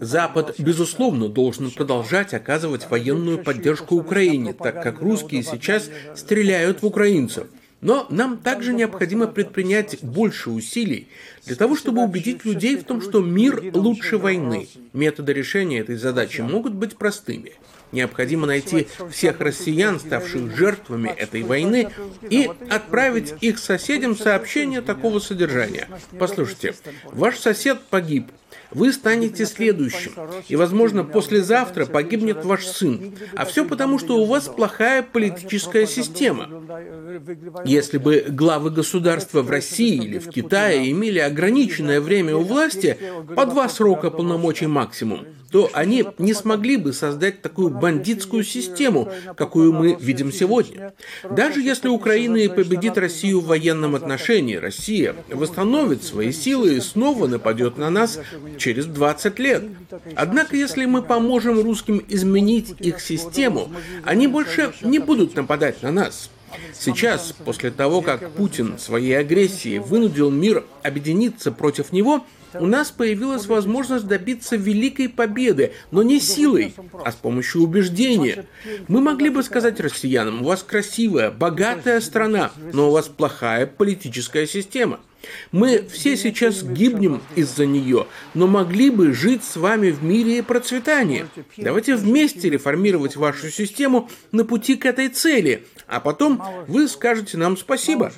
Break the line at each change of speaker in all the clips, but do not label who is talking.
Запад, безусловно, должен продолжать оказывать военную поддержку Украине, так как русские сейчас стреляют в украинцев. Но нам также необходимо предпринять больше усилий для того, чтобы убедить людей в том, что мир лучше войны. Методы решения этой задачи могут быть простыми. Необходимо найти всех россиян, ставших жертвами этой войны, и отправить их соседям сообщение такого содержания. Послушайте, ваш сосед погиб, вы станете следующим. И, возможно, послезавтра погибнет ваш сын. А все потому, что у вас плохая политическая система. Если бы главы государства в России или в Китае имели ограниченное время у власти, по два срока полномочий максимум, то они не смогли бы создать такую бандитскую систему, какую мы видим сегодня. Даже если Украина и победит Россию в военном отношении, Россия восстановит свои силы и снова нападет на нас через 20 лет. Однако, если мы поможем русским изменить их систему, они больше не будут нападать на нас. Сейчас, после того, как Путин своей агрессией вынудил мир объединиться против него, у нас появилась возможность добиться великой победы, но не силой, а с помощью убеждения. Мы могли бы сказать россиянам, у вас красивая, богатая страна, но у вас плохая политическая система. Мы все сейчас гибнем из-за нее, но могли бы жить с вами в мире и процветании. Давайте вместе реформировать вашу систему на пути к этой цели, а потом вы скажете нам спасибо.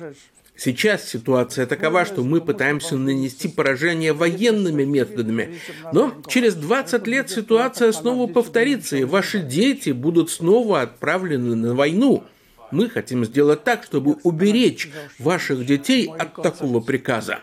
Сейчас ситуация такова, что мы пытаемся нанести поражение военными методами, но через 20 лет ситуация снова повторится, и ваши дети будут снова отправлены на войну. Мы хотим сделать так, чтобы уберечь ваших детей от такого приказа.